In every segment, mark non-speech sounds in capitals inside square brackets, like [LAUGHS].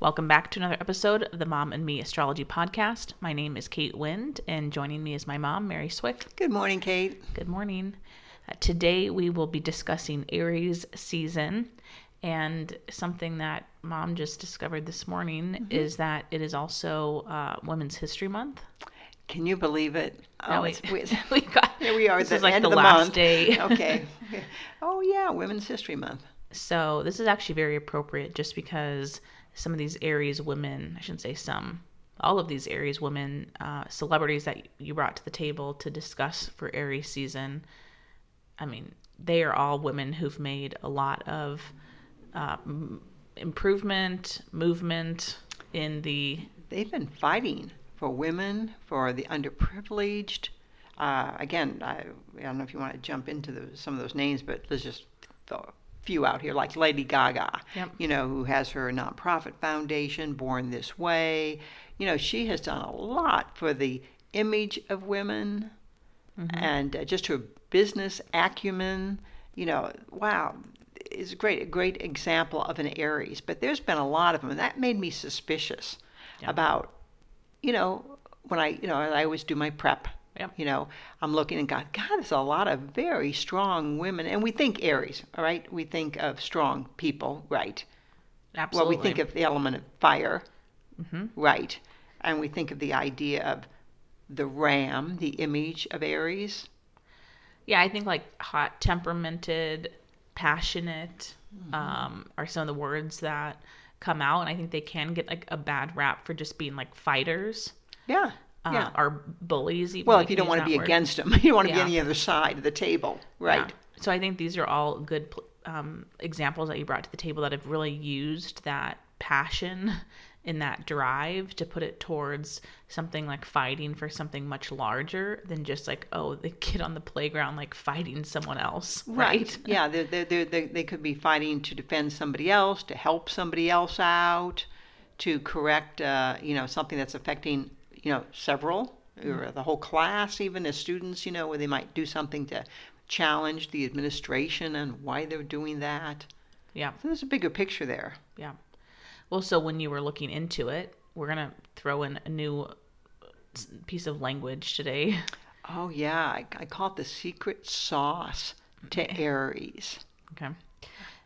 Welcome back to another episode of the Mom and Me Astrology Podcast. My name is Kate Wind, and joining me is my mom, Mary Swick. Good morning, Kate. Good morning. Uh, today we will be discussing Aries season, and something that mom just discovered this morning Mm-hmm. is that it is also uh, Women's History Month. Can you believe it? No, Oh, we, it's- [LAUGHS] we- got here we are This is like end the, of the last month. day. [LAUGHS] okay. [LAUGHS] Oh yeah, Women's History Month. So this is actually very appropriate just because some of these Aries women, I shouldn't say some, all of these Aries women, uh, celebrities that you brought to the table to discuss for Aries season, I mean, they are all women who've made a lot of uh, improvement, movement in the They've been fighting for women, for the underprivileged. Uh, again, I, I don't know if you want to jump into the, some of those names, but let's just few out here, like Lady Gaga. Yep. You know, who has her nonprofit foundation, Born This Way. You know, she has done a lot for the image of women. and uh, just her business acumen. You know, wow, is great. A great example of an Aries. But there's been a lot of them, and that made me suspicious about, you know, when I, you know, I always do my prep. You know, I'm looking and God, God, there's a lot of very strong women, and we think Aries, all right? We think of strong people, right? absolutely. Well, we think of the element of fire, right? And we think of the idea of the ram, the image of Aries. yeah, I think like hot temperamented, passionate um, are some of the words that come out, and I think they can get like a bad rap for just being like fighters. Yeah. Uh, yeah. Or bullies. Even Well, if you don't want to be word. against them, [LAUGHS] you don't want to Yeah. be on the other side of the table, right? Yeah. So I think these are all good um, examples that you brought to the table that have really used that passion [LAUGHS] and that drive to put it towards something like fighting for something much larger than just like oh the kid on the playground like fighting someone else [LAUGHS] right, Yeah, they're, they're, they're, they they could be fighting to defend somebody else, to help somebody else out, to correct, uh, you know, something that's affecting, you know, several or mm. the whole class, even as students, you know, where they might do something to challenge the administration and why they're doing that. yeah. So there's a bigger picture there. yeah. Well so when you were looking into it we're gonna throw in a new uh, piece of language today. Oh yeah, I, I call it the secret sauce to Aries. okay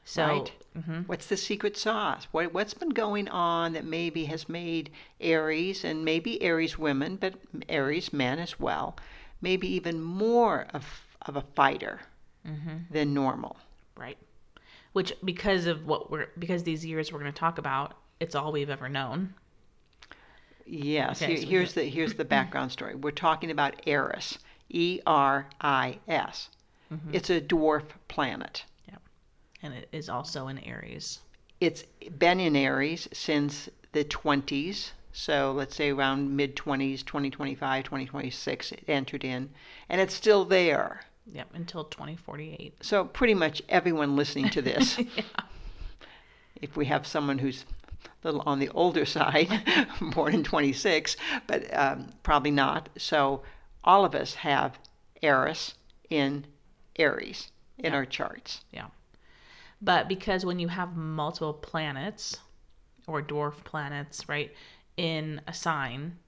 so right? Mm-hmm. What's the secret sauce? What, what's been going on that maybe has made Aries and maybe Aries women, but Aries men as well, maybe even more of, of a fighter mm-hmm. than normal? Right. Which because of what we're because these years we're going to talk about, it's all we've ever known. Yes. Okay, here- so here's the here's the [CLEARS THROAT] background story. We're talking about Eris, E R I S. Mm-hmm. It's a dwarf planet. Yeah. And it is also in Aries. It's been in Aries since the 20s. So let's say around mid 20s, 2025, 2026, it entered in. And it's still there. Yep, until 2048. So pretty much everyone listening to this, [LAUGHS] if we have someone who's a little on the older [LAUGHS] side, [LAUGHS] born in 26, but um, probably not. So all of us have Eris in Aries in our charts. Yeah. But because when you have multiple planets or dwarf planets, right, in a sign,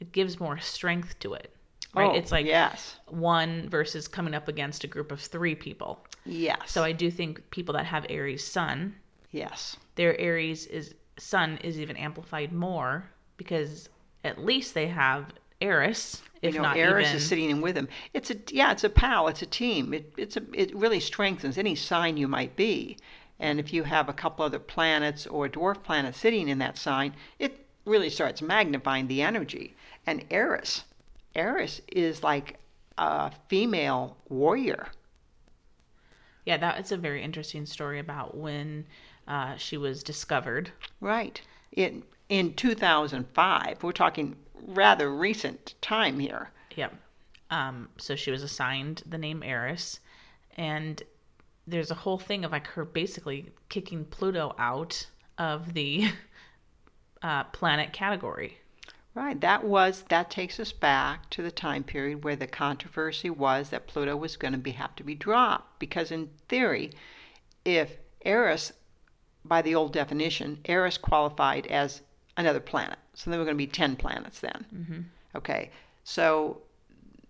it gives more strength to it. Right? Oh, it's like yes, one versus coming up against a group of three people. yes, So I do think people that have Aries sun, yes. their Aries is sun is even amplified more because at least they have Eris, if you know, not Eris even. is sitting in with him. It's a yeah, it's a pal, it's a team. It it's a it really strengthens any sign you might be. And if you have a couple other planets or dwarf planets sitting in that sign, it really starts magnifying the energy. And Eris, Eris is like a female warrior. Yeah, that is a very interesting story about when uh, she was discovered. Right. In in 2005, we're talking rather recent time here. Yep. Um, so she was assigned the name Eris, and there's a whole thing of like her basically kicking Pluto out of the [LAUGHS] uh, planet category. Right. That was that takes us back to the time period where the controversy was that Pluto was going to be have to be dropped because in theory, if Eris, by the old definition, Eris qualified as another planet, so there were going to be ten planets then. Mm-hmm. Okay. So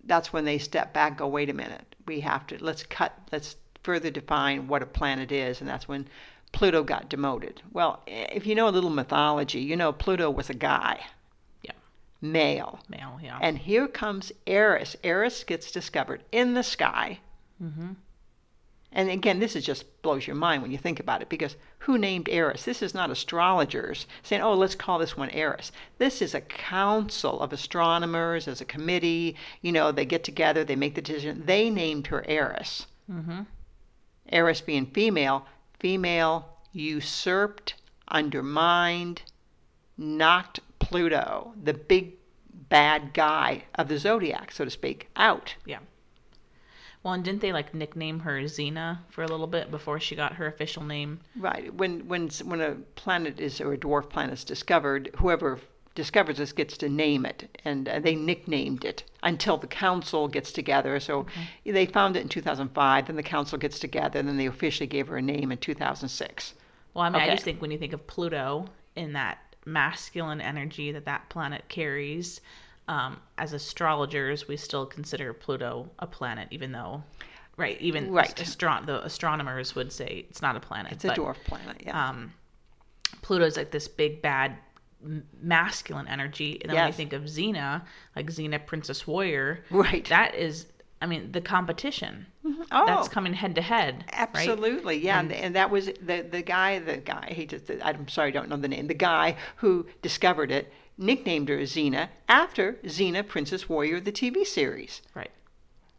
that's when they step back. Go wait a minute. We have to let's cut. Let's further define what a planet is, and that's when Pluto got demoted. Well, if you know a little mythology, you know Pluto was a guy Yeah. male. Male. Yeah. And here comes Eris. Eris gets discovered in the sky. mm-hmm. And again, this is just blows your mind when you think about it because who named Eris? This is not astrologers saying, oh, let's call this one Eris. This is a council of astronomers as a committee. You know, they get together, they make the decision. They named her Eris. Mm-hmm. Eris being female, female usurped, undermined, knocked Pluto, the big bad guy of the zodiac, so to speak, out. Yeah. Well, and didn't they like nickname her Xena for a little bit before she got her official name? Right. When when when a planet is or a dwarf planet is discovered, whoever discovers this gets to name it, and uh, they nicknamed it until the council gets together. So they found it in 2005. Then the council gets together, and then they officially gave her a name in 2006. Well, I mean, I just think when you think of Pluto in that masculine energy that that planet carries, um, as astrologers, we still consider Pluto a planet, even though, right? Even Right. astro- the astronomers would say it's not a planet. It's a dwarf planet. Yeah. Um, Pluto's like this big bad masculine energy, and then when you think of Xena, like Xena, Princess Warrior, right. that is, I mean, the competition oh, that's coming head to head. right? Absolutely, yeah, and, and that was the the guy, the guy. He just, I'm sorry, I don't know the name. The guy who discovered it nicknamed her Xena after Xena, Princess Warrior, the TV series. Right.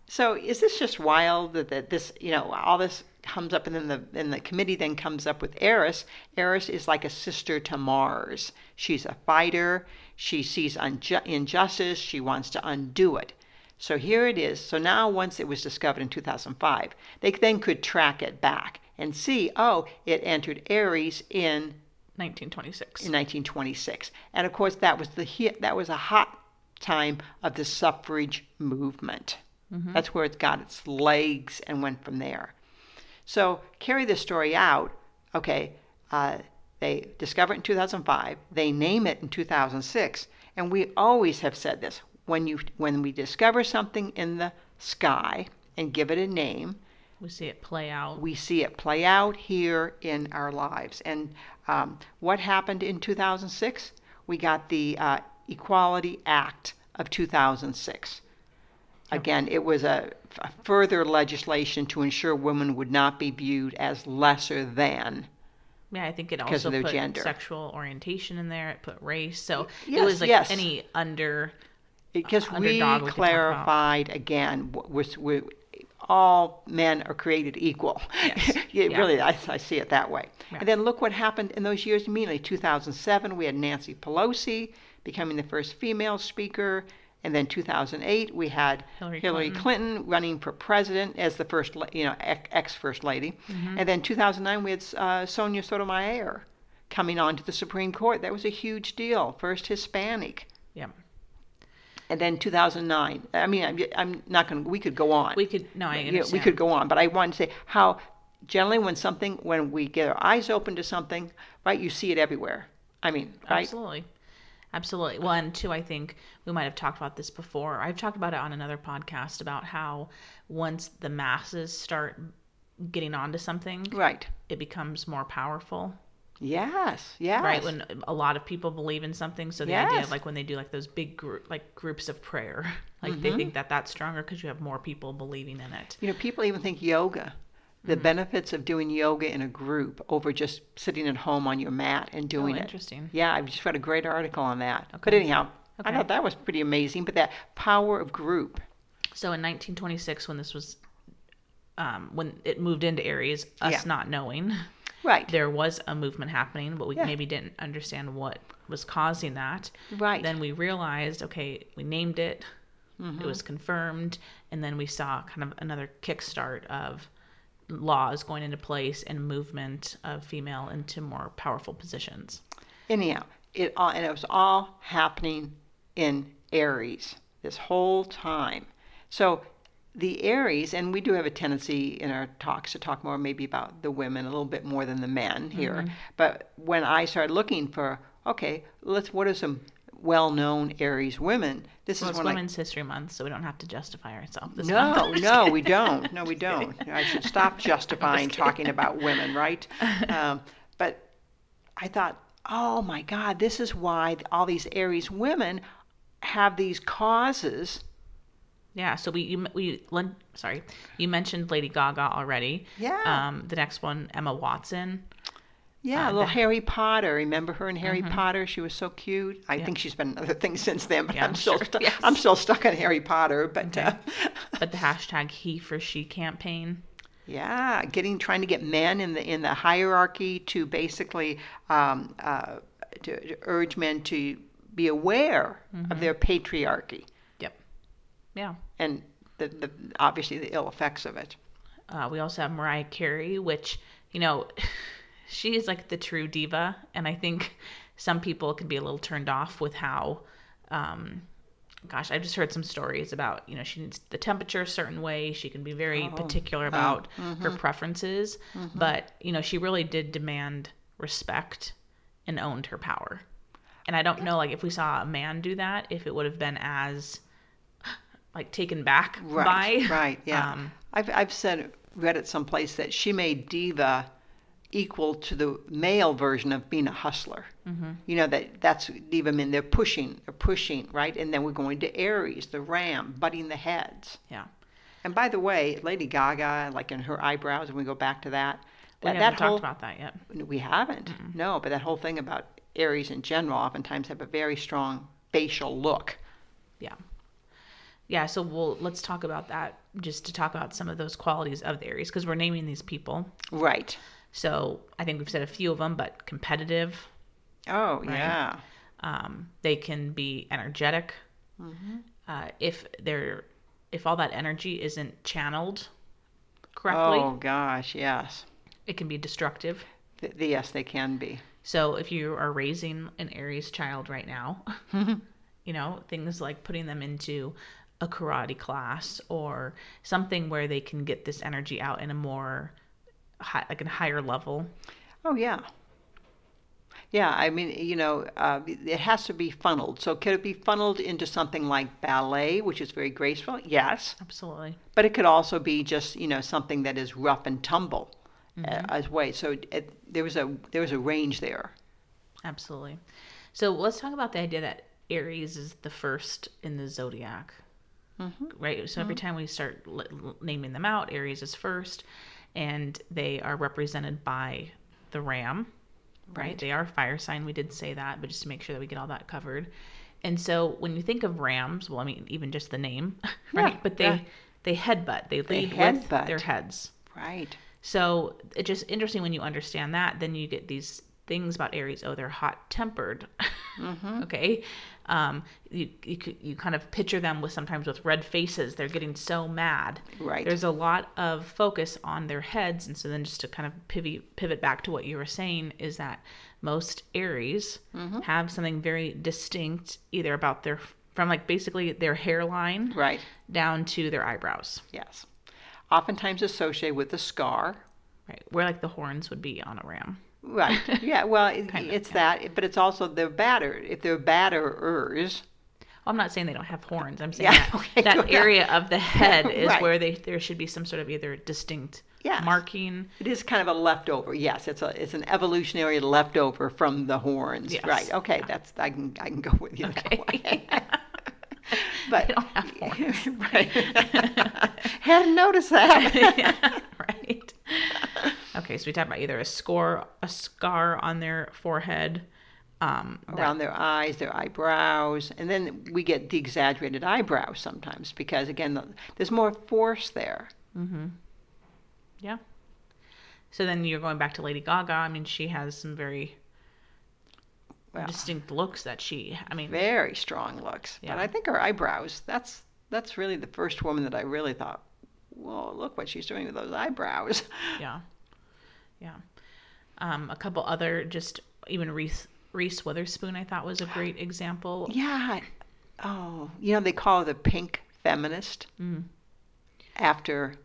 So is this just wild that, that this, you know, all this comes up, and then the and the committee then comes up with Eris. Eris is like a sister to Mars. She's a fighter. She sees unju- injustice. She wants to undo it. So here it is. So now, once it was discovered in 2005, they then could track it back and see, oh, it entered Aries in 1926. in 1926, and of course that was the hit, that was a hot time of the suffrage movement. That's where it got its legs and went from there. So carry this story out. Okay, uh, they discover it in 2005. They name it in 2006, and we always have said this: when you when we discover something in the sky and give it a name, We see it play out. we see it play out here in our lives. And um, what happened in 2006? We got the uh, Equality Act of 2006. Again, it was a, a further legislation to ensure women would not be viewed as lesser than. Yeah, I think it also put gender. sexual orientation in there. It put race. So it was like yes. any under. Because Uh, we we could talk about. clarified again, we're, we're, all men are created equal. Yes. [LAUGHS] Yeah. Really, I, I see it that way. Yeah. And then look what happened in those years immediately. 2007, we had Nancy Pelosi becoming the first female speaker. And then 2008, we had Hillary Hillary Clinton. Clinton running for president as the first, you know, ex first lady. Mm-hmm. And then 2009, we had uh, Sonia Sotomayor coming on to the Supreme Court. That was a huge deal. First Hispanic. Yeah. And then 2009. I mean, I'm, I'm not going to, we could go on. We could. No, I understand. we could go on, but I wanted to say how generally when something, when we get our eyes open to something, right, you see it everywhere. I mean, right? Absolutely. Absolutely. Well, and two, I think we might have talked about this before. I've talked about it on another podcast about how once the masses start getting onto something, Right. it becomes more powerful. Yes. Yes. Right. When a lot of people believe in something. So the idea of like when they do like those big group, like groups of prayer, [LAUGHS] like Mm-hmm. they think that that's stronger because you have more people believing in it. you know, people even think yoga, the Mm-hmm. benefits of doing yoga in a group over just sitting at home on your mat and doing oh, it. interesting. Yeah, I've just read a great article on that. But Okay. anyhow, I thought that was pretty amazing. But that power of group. So in 1926, when this was um, when it moved into Aries, us Yeah. not knowing [LAUGHS] Right. there was a movement happening, but we Yeah. maybe didn't understand what was causing that. Right. Then we realized, okay, we named it, Mm-hmm. it was confirmed, and then we saw kind of another kickstart of laws going into place and movement of female into more powerful positions. Anyhow, it all and it was all happening in Aries this whole time. So the Aries, and we do have a tendency in our talks to talk more maybe about the women a little bit more than the men here. Mm-hmm. But when I started looking for, okay, let's what are some well-known Aries women? This Well, is when I Women's History Month, so we don't have to justify ourselves. This no, [LAUGHS] month. no, we don't. [LAUGHS] No, we don't. I should [LAUGHS] stop justifying talking about women, right? Um, but I thought, oh my God, this is why all these Aries women have these causes. Yeah, so we you, we sorry, you mentioned Lady Gaga already. Yeah. Um, the next one, Emma Watson. Yeah, Uh, little Harry Potter. Remember her in Harry Potter? She was so cute. I think she's been in other things [LAUGHS] since then, but Yeah, I'm I'm still sure. stu- Yes. I'm still stuck on Harry Potter. But uh, But the [LAUGHS] hashtag He for She campaign. Yeah, getting trying to get men in the in the hierarchy to basically um, uh, to, to urge men to be aware of their patriarchy. Yeah. and the, the obviously the ill effects of it. Uh, we also have Mariah Carey, which you know, [LAUGHS] she is like the true diva, and I think some people can be a little turned off with how. Um, gosh, I just heard some stories about you know she needs the temperature a certain way. She can be very particular about her preferences, but you know she really did demand respect and owned her power. And I don't know, like if we saw a man do that, if it would have been as like taken back Right, by right, yeah. um, I've I've said read it someplace that she made diva equal to the male version of being a hustler. Mm-hmm. You know that that's diva men. They're pushing, they're pushing, right? And then we're going to Aries, the ram, butting the heads. yeah. And by the way, Lady Gaga, like in her eyebrows, when we go back to that, We that, haven't that whole talked about that yet. we haven't, no, but that whole thing about Aries in general, oftentimes have a very strong facial look. Yeah. Yeah, so we'll let's talk about that just to talk about some of those qualities of the Aries because we're naming these people. Right. So I think we've said a few of them, but competitive. Oh yeah. Um, they can be energetic. Uh, if they're if all that energy isn't channeled correctly, Oh gosh, yes. it can be destructive. Th- yes, they can be. So if you are raising an Aries child right now, [LAUGHS] you know, things like putting them into a karate class or something where they can get this energy out in a more high, like a higher level. Oh yeah. Yeah, I mean, you know, uh, it has to be funneled. So, could it be funneled into something like ballet, which is very graceful? Yes. Absolutely. But it could also be just, you know, something that is rough and tumble uh, as way. So, it, there was a there was a range there. Absolutely. So let's talk about the idea that Aries is the first in the zodiac. Mm-hmm. Right? So every mm-hmm. time we start l- naming them out, Aries is first, and they are represented by the ram, right? Right. They are fire sign. We did say that, but just to make sure that we get all that covered. And so when you think of rams, well, I mean, even just the name, [LAUGHS] right? Yeah, but they yeah. they headbutt. They They lead with their heads. Right. So it's just interesting when you understand that. Then you get these things about Aries. Oh, they're hot tempered. [LAUGHS] Mm-hmm. okay, um, you you you kind of picture them with sometimes with red faces. They're getting so mad. Right. There's a lot of focus on their heads, and so then just to kind of pivot pivot back to what you were saying is that most Aries have something very distinct, either about their from like basically their hairline Right. down to their eyebrows. Yes. Oftentimes associated with a scar. Right, where like the horns would be on a ram. Right. [LAUGHS] Yeah. Well, it, Kind of, it's that, but it's also they're batter. If they're batterers, I'm not saying they don't have horns. I'm saying Yeah, that, [LAUGHS] okay, that area of the head [LAUGHS] is Right. where they there should be some sort of either distinct Yes. marking. it is kind of a leftover. Yes, it's a it's an evolutionary leftover from the horns. Yes. Right. Okay. That's I can I can go with you. Okay. But They don't have horns. right. Hadn't noticed that. right. Okay, so we talked about either a score, a scar on their forehead, um, that- Around their eyes, their eyebrows, and then we get the exaggerated eyebrows sometimes because again, the, there's more force there. Mm-hmm. Yeah. So then you're going back to Lady Gaga. I mean, she has some very Well, distinct looks that she. I mean, very strong looks. Yeah. But I think her eyebrows, that's that's really the first woman that I really thought, well, look what she's doing with those eyebrows. yeah, [LAUGHS] yeah. Um, a couple other just even Reese Reese Witherspoon I thought was a great [GASPS] example. Yeah. Oh, you know, they call her the pink feminist Mm. after,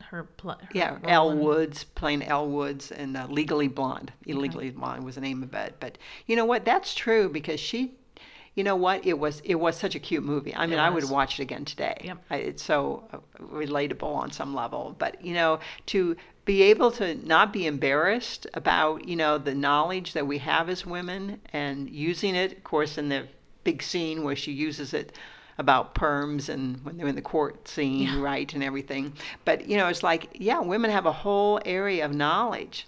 Her, pl- her yeah, Elle Woods, playing Elle Woods, and uh, Legally Blonde. Illegally Blonde was the name of it. But you know what? That's true because she, you know what? It was it was such a cute movie. I mean, I would watch it again today. Yep. I, it's so uh, relatable on some level. But you know, to be able to not be embarrassed about you know the knowledge that we have as women and using it, of course, in the big scene where she uses it about perms and when they're in the court scene, Yeah. right, and everything. But you know, it's like, yeah, women have a whole area of knowledge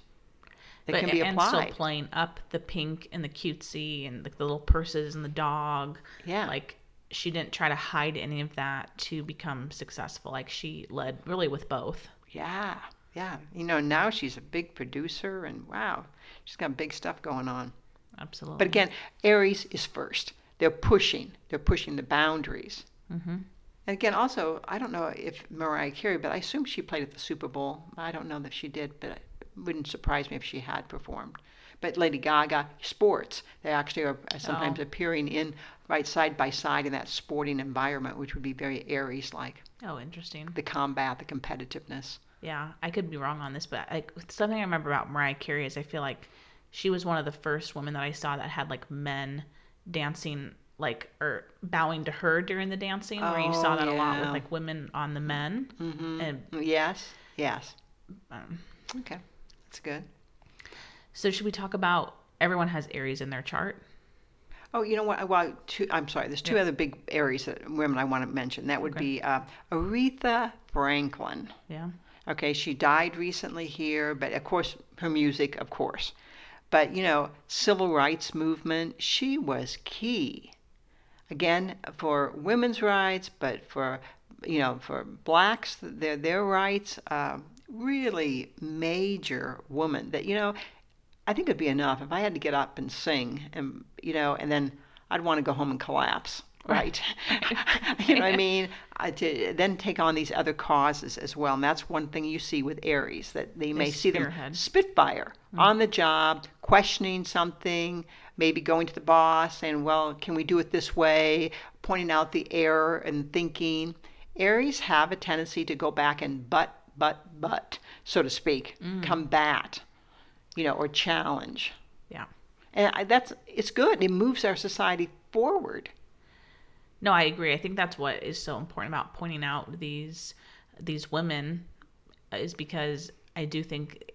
that but, can be and applied. still playing up the pink and the cutesy and the, the little purses and the dog. Yeah. Like she didn't try to hide any of that to become successful. Like she led really with both. Yeah, yeah. You know, now she's a big producer, and wow, she's got big stuff going on. Absolutely. But again, Aries is first. They're pushing. They're pushing the boundaries. hmm And again, also, I don't know if Mariah Carey, but I assume she played at the Super Bowl. I don't know that she did, but wouldn't surprise me if she had performed. But Lady Gaga, sports. They actually are sometimes Oh. appearing in right side by side in that sporting environment, which would be very Aries like. Oh, interesting. The combat, the competitiveness. Yeah, I could be wrong on this, but like something I remember about Mariah Carey is I feel like she was one of the first women that I saw that had like men dancing like or bowing to her during the dancing, where you saw Oh, that a lot with like women on the men. hmm And Yes, yes. um, Okay, that's good. so, should we talk about everyone has Aries in their chart? Oh, you know what? Well, two, I'm sorry. There's two Yeah. other big Aries that women I want to mention. That would Okay. be uh, Aretha Franklin. Yeah. Okay, she died recently here, but of course, her music, of course. But, you know, civil rights movement, she was key. Again, for women's rights, but for, you know, for blacks, their, their rights, uh, really major woman that, you know, I think it'd be enough if I had to get up and sing and, you know, and then I'd want to go home and collapse. Right. [LAUGHS] you know what I mean? I, to then take on these other causes as well. And that's one thing you see with Aries that they may see them spitfire mm-hmm. on the job, questioning something, maybe going to the boss saying, well, can we do it this way? Pointing out the error and thinking. Aries have a tendency to go back and butt, butt, butt, so to speak, combat, you know, or challenge. Yeah. And I, that's, it's good. It moves our society forward. No, I agree. I think that's what is so important about pointing out these these women is because I do think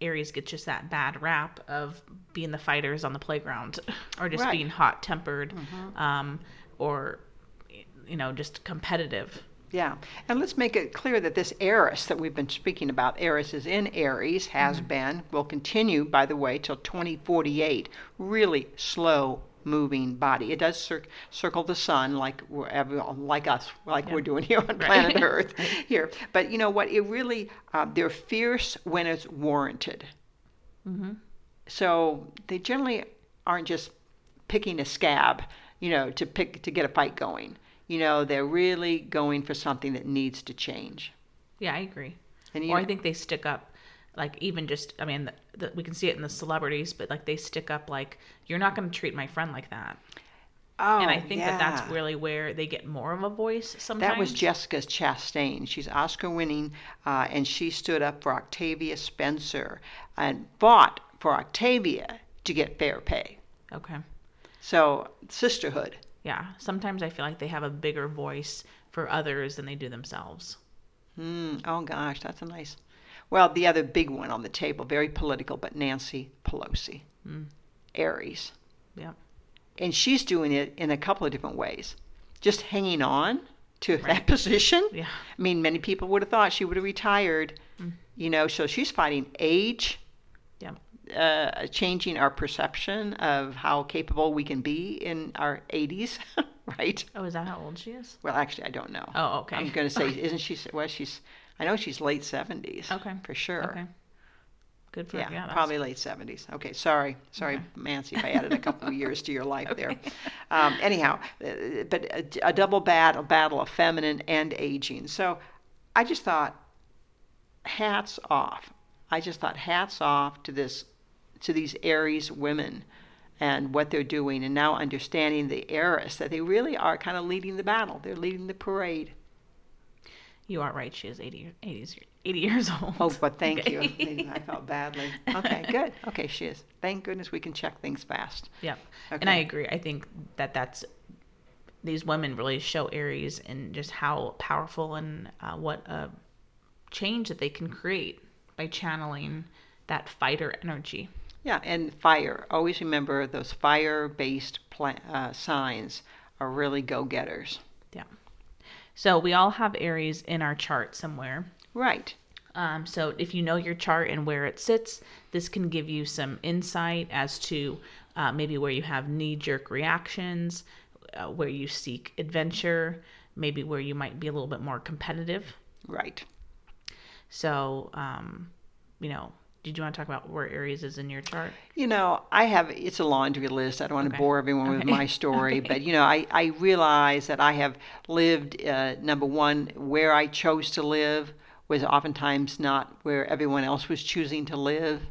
Aries gets just that bad rap of being the fighters on the playground [LAUGHS] or just Right. being hot tempered um, or you know just competitive. Yeah, and let's make it clear that this Eris that we've been speaking about, Eris is in Aries, has been, will continue, by the way, till 2048. Really slow moving body. It does cir- circle the sun like like us, like we're doing here on [LAUGHS] planet [LAUGHS] Earth here. But you know what? It really, uh, they're fierce when it's warranted. So they generally aren't just picking a scab, you know, to pick to get a fight going. You know, they're really going for something that needs to change. Yeah, I agree. And or I think they stick up, like even just I mean, the, the, we can see it in the celebrities, but like they stick up like you're not going to treat my friend like that. oh, and I think that that's really where they get more of a voice sometimes. That was Jessica Chastain. She's Oscar winning, uh, and she stood up for Octavia Spencer and fought for Octavia to get fair pay. okay. So, sisterhood. Yeah, sometimes I feel like they have a bigger voice for others than they do themselves. Mm, oh gosh, that's a nice. Well, the other big one on the table, very political, but Nancy Pelosi, Aries. Yeah. and she's doing it in a couple of different ways. Just hanging on to that [LAUGHS] position. Yeah. I mean, many people would have thought she would have retired. You know, so she's fighting age. Uh, changing our perception of how capable we can be in our 80s, [LAUGHS] right? Oh, is that how old she is? Well, actually, I don't know. Oh, okay. I'm going to say, [LAUGHS] isn't she? Well, she's. I know she's late 70s. Okay. For sure. Okay. Good for Yeah, yeah. probably late 70s. Okay, sorry. Sorry, Okay. Nancy, if I added a couple of years to your [LAUGHS] life there. Um, anyhow, uh, but a, a double battle, battle of feminine and aging. So I just thought, hats off. I just thought, hats off to this, to these Aries women and what they're doing, and now understanding the heiress that they really are kind of leading the battle. They're leading the parade. You are right. She is 80, 80, 80 years old. Oh, but [LAUGHS] thank Okay. you. I felt badly. [LAUGHS] Okay, good. Okay, she is. Thank goodness we can check things fast. Yep. And I agree. I think that that's these women really show Aries and just how powerful and uh, what a change that they can create by channeling that fighter energy. Yeah, and fire. Always remember those fire-based pla- uh, signs are really go-getters. Yeah. So we all have Aries in our chart somewhere. Right. Um, so if you know your chart and where it sits, this can give you some insight as to uh, maybe where you have knee-jerk reactions, uh, where you seek adventure, maybe where you might be a little bit more competitive. Right. So, um, you know, did you want to talk about where Aries is in your chart? You know, I have it's a laundry list. I don't want Okay. to bore everyone with my [LAUGHS] story, Okay. but you know, I I realize that I have lived uh, number one where I chose to live was oftentimes not where everyone else was choosing to live.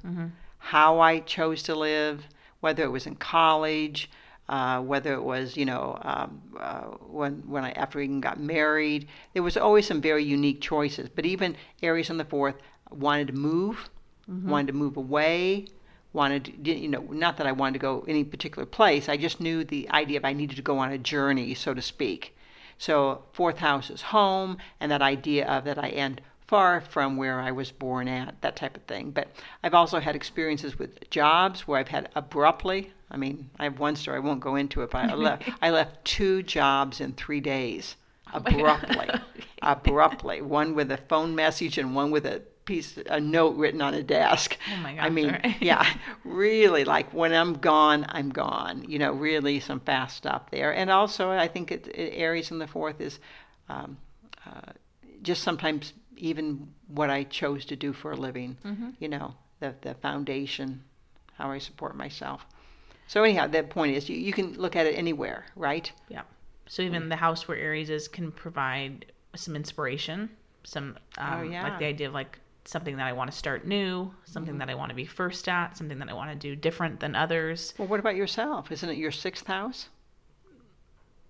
How I chose to live, whether it was in college, uh, whether it was you know um, uh, when when I after even got married, there was always some very unique choices. But even Aries on the fourth wanted to move, Mm-hmm. wanted to move away, wanted to, you know not that I wanted to go any particular place. I just knew the idea of I needed to go on a journey, so to speak. So fourth house is home, and that idea of that I end far from where I was born at, that type of thing. But I've also had experiences with jobs where I've had abruptly. I mean, I have one story. I won't go into it, but I left. [LAUGHS] I left two jobs in three days, [LAUGHS] abruptly, [LAUGHS] abruptly. One with a phone message and one with a piece, a note written on a desk. Oh my God. I mean, alright. [LAUGHS] yeah, really like when I'm gone, I'm gone. You know, really some fast stuff there. And also, I think it, it Aries in the fourth is um, uh, just sometimes even what I chose to do for a living. Mm-hmm. You know, the the foundation, how I support myself. So anyhow, the point is, you, you can look at it anywhere, right? Yeah. So even the house where Aries is can provide some inspiration, some um, Oh, yeah. like the idea of like something that I want to start new, something Mm-hmm. that I want to be first at, something that I want to do different than others. Well, what about yourself? Isn't it your sixth house?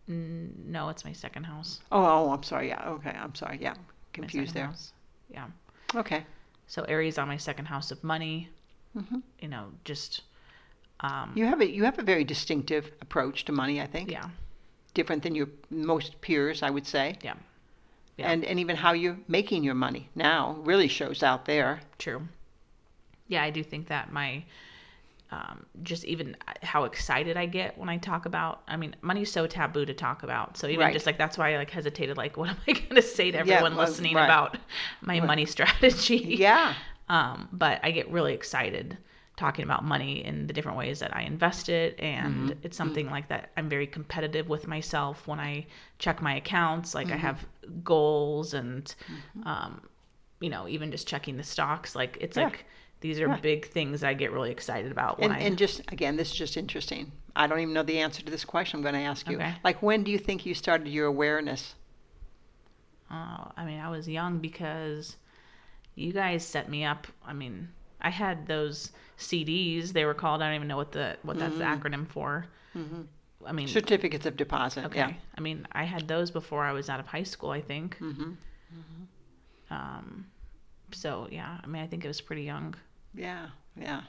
No, it's my second house. Oh, oh, I'm sorry. Yeah, okay, I'm sorry. Yeah, confused there. house. Yeah. Okay. So Aries on my second house of money. hmm You know, just um, You have a you have a very distinctive approach to money. I think yeah, different than your most peers, I would say. yeah, Yeah. And and even how you're making your money now really shows out there. true. Yeah, I do think that my um, just even how excited I get when I talk about. I mean, money's so taboo to talk about. So even Right. just like that's why I like hesitated. Like, [LAUGHS] what am I going to say to everyone well, listening right. about my money [LAUGHS] strategy? Yeah. Um, but I get really excited talking about money and the different ways that I invest it. And Mm-hmm. it's something like that. I'm very competitive with myself when I check my accounts. Like Mm-hmm. I have goals and, mm-hmm. um, you know, even just checking the stocks. Like it's Yeah. like these are Yeah. big things I get really excited about when And I. and just again, this is just interesting. I don't even know the answer to this question. I'm going to ask you. Okay. Like, when do you think you started your awareness? Oh, I mean, I was young because you guys set me up. I mean, I had those CDs. They were called. I don't even know what the what that's the mm-hmm. acronym for. Mm-hmm. I mean, Certificates of deposit. okay. Yeah. I mean, I had those before I was out of high school. I think. hmm Um, so yeah, I mean, I think it was pretty young. Yeah. Yeah.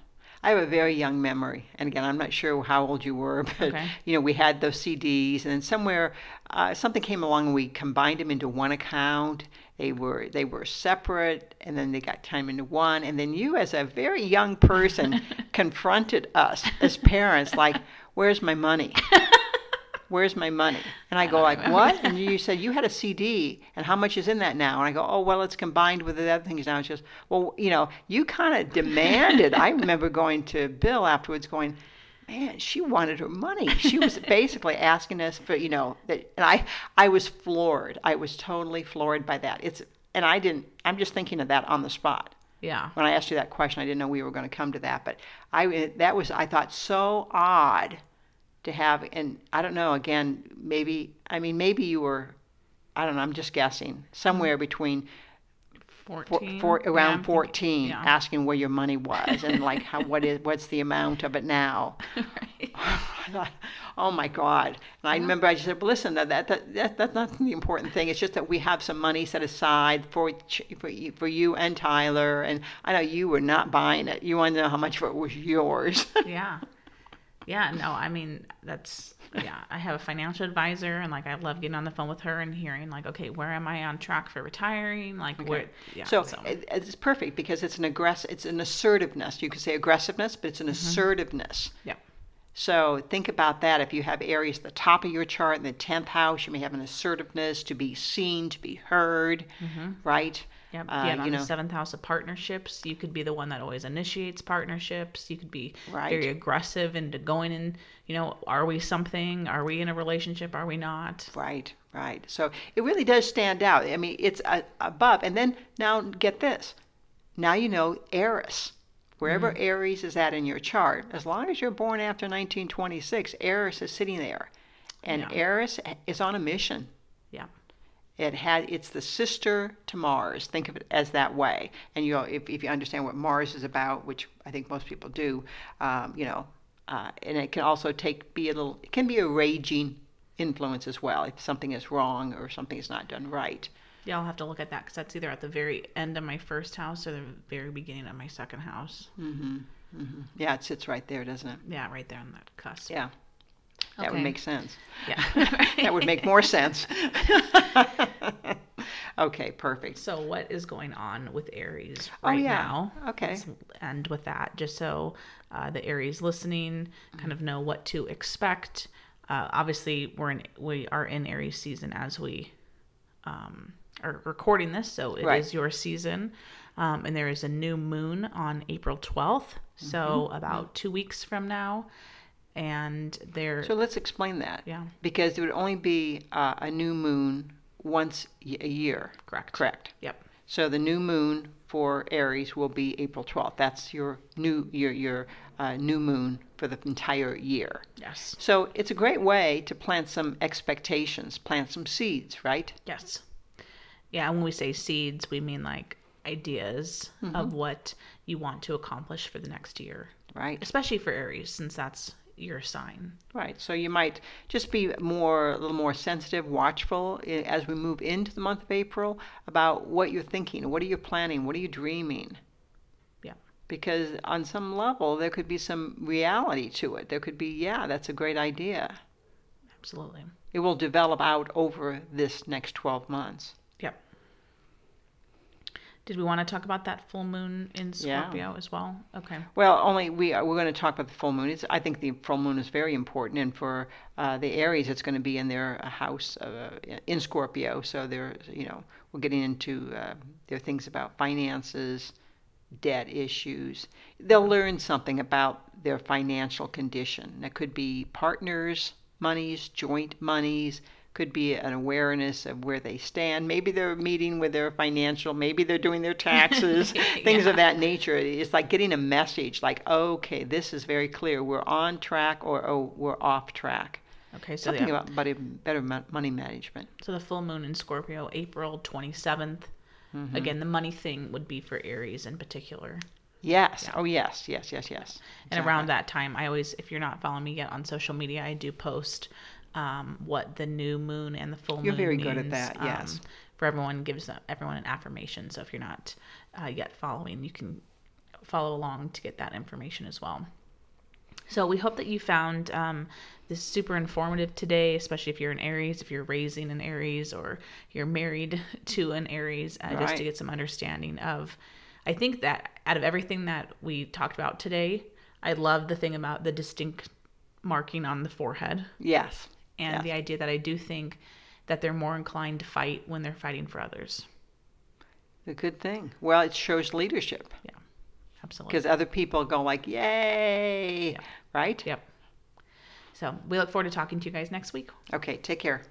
I have a very young memory, and again, I'm not sure how old you were, [LAUGHS] but Okay. you know, we had those CDs, and then somewhere uh, something came along, and we combined them into one account. They were they were separate, and then they got time into one, and then you, as a very young person, [LAUGHS] confronted us as parents, like, "Where's my money? [LAUGHS] Where's my money?" And I go like, remember [LAUGHS] "What?" And you said you had a CD, and how much is in that now? And I go, "Oh, well, it's combined with the other things now." It's just, well, you know, you kind of demanded. I remember going to Bill afterwards, going, "Man, she wanted her money. She was [LAUGHS] basically asking us for, you know, that." And I, I was floored. I was totally floored by that. It's and I didn't. I'm just thinking of that on the spot. Yeah. When I asked you that question, I didn't know we were going to come to that, but I that was I thought so odd to have, and I don't know. Again, maybe I mean maybe you were, I don't know. I'm just guessing somewhere between 14. for, Yeah, around thinking- 14 yeah. asking where your money [LAUGHS] was and like how what is what's the amount of it now [LAUGHS] Right. [LAUGHS] Oh my god and i remember i just said well, listen that, that, that, that that's not the important thing it's just that we have some money set aside for for you, for you and tyler and i know you were not buying it you wanted to know how much of it was yours yeah. Yeah, no, I mean, that's, yeah, I have a financial advisor and like I love getting on the phone with her and hearing like, okay, where am I on track for retiring? Like, where, yeah. so, it, it's perfect because it's an aggress it's an assertiveness you could say aggressiveness but it's an mm-hmm. assertiveness yeah. So think about that. If you have Aries at the top of your chart in the 10th house, you may have an assertiveness to be seen, to be heard, mm-hmm. right? Yep. Uh, yeah, you know, seventh house of partnerships, you could be the one that always initiates partnerships. You could be Right. very aggressive into going in, you know, are we something? Are we in a relationship? Are we not? right, right. So it really does stand out. I mean, it's uh, above. And then now get this. Now you know Eris. Wherever Aries is at in your chart, as long as you're born after 1926, Eris is sitting there. And Yeah. Eris is on a mission. It had it's the sister to Mars. Think of it as that way. And you know, if, if you understand what Mars is about, which I think most people do, um, you know, uh, and it can also take be a little. It can be a raging influence as well if something is wrong or something is not done right. Yeah, I'll have to look at that because that's either at the very end of my first house or the very beginning of my second house. Mm-hmm. Yeah, it sits right there, doesn't it? Yeah, right there on that cusp. Yeah, that would Okay. make sense. Yeah. [LAUGHS] That would make more sense. [LAUGHS] okay, perfect. So, what is going on with Aries Oh, right yeah. now? Okay. Let's end with that, just so uh, the Aries listening kind of know what to expect. Uh, obviously, we're in we are in Aries season as we um, are recording this, so it is Right. your season. Um, and there is a new moon on April twelfth, so Mm-hmm. about two weeks from now. And there, So let's explain that. yeah, Because it would only be uh, a new moon once a year. correct, Correct. Yep. So the new moon for Aries will be April 12th. That's your new your your uh, new moon for the entire year. Yes. So it's a great way to plant some expectations, plant some seeds, right? Yes. Yeah, when we say seeds, we mean like ideas Mm-hmm. of what you want to accomplish for the next year, Right. especially for Aries, since that's your sign. Right. So you might just be more, a little more sensitive, watchful eh, as we move into the month of April about what you're thinking, what are you planning, what are you dreaming. Yeah. Because on some level, there could be some reality to it. There could be, yeah, that's a great idea. Absolutely. It will develop out over this next 12 months. Did we want to talk about that full moon in Yeah. Scorpio as well? Okay. Well, only we are, we're going to talk about the full moon. It's, I think the full moon is very important, and for uh, the Aries, it's going to be in their uh, house uh, in Scorpio. So they're, you know, we're getting into uh, their things about finances, debt issues. They'll learn something about their financial condition. That could be partners' monies, joint monies. Could be an awareness of where they stand. Maybe they're meeting with their financial. Maybe they're doing their taxes. [LAUGHS] things Yeah. of that nature. It's like getting a message like, okay, this is very clear. We're on track or oh, we're off track. Okay. So Something the, about better, better money management. so the full moon in Scorpio, April 27th. Mm-hmm. Again, the money thing would be for Aries in particular. Yes. Oh, yes, yes, yes, yes. And around that time, I always, if you're not following me yet on social media, I do post um, what the new moon and the full moon. You're moon very good at that, yes. um, for everyone, gives everyone an affirmation. So if you're not uh, yet following, you can follow along to get that information as well. So we hope that you found um, this super informative today, especially if you're an Aries, if you're raising an Aries, or you're married [LAUGHS] to an Aries, uh, just to get some understanding of. I think that out of everything that we talked about today, I love the thing about the distinct marking on the forehead Yes. And Yeah. the idea that I do think that they're more inclined to fight when they're fighting for others. A good thing. Well, it shows leadership Yeah, Absolutely. because other people go like, yay, Yeah. right? Yep. So we look forward to talking to you guys next week. Okay, take care.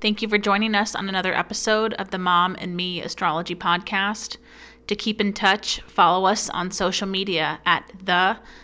Thank you for joining us on another episode of the Mom and Me Astrology Podcast. To keep in touch, follow us on social media at the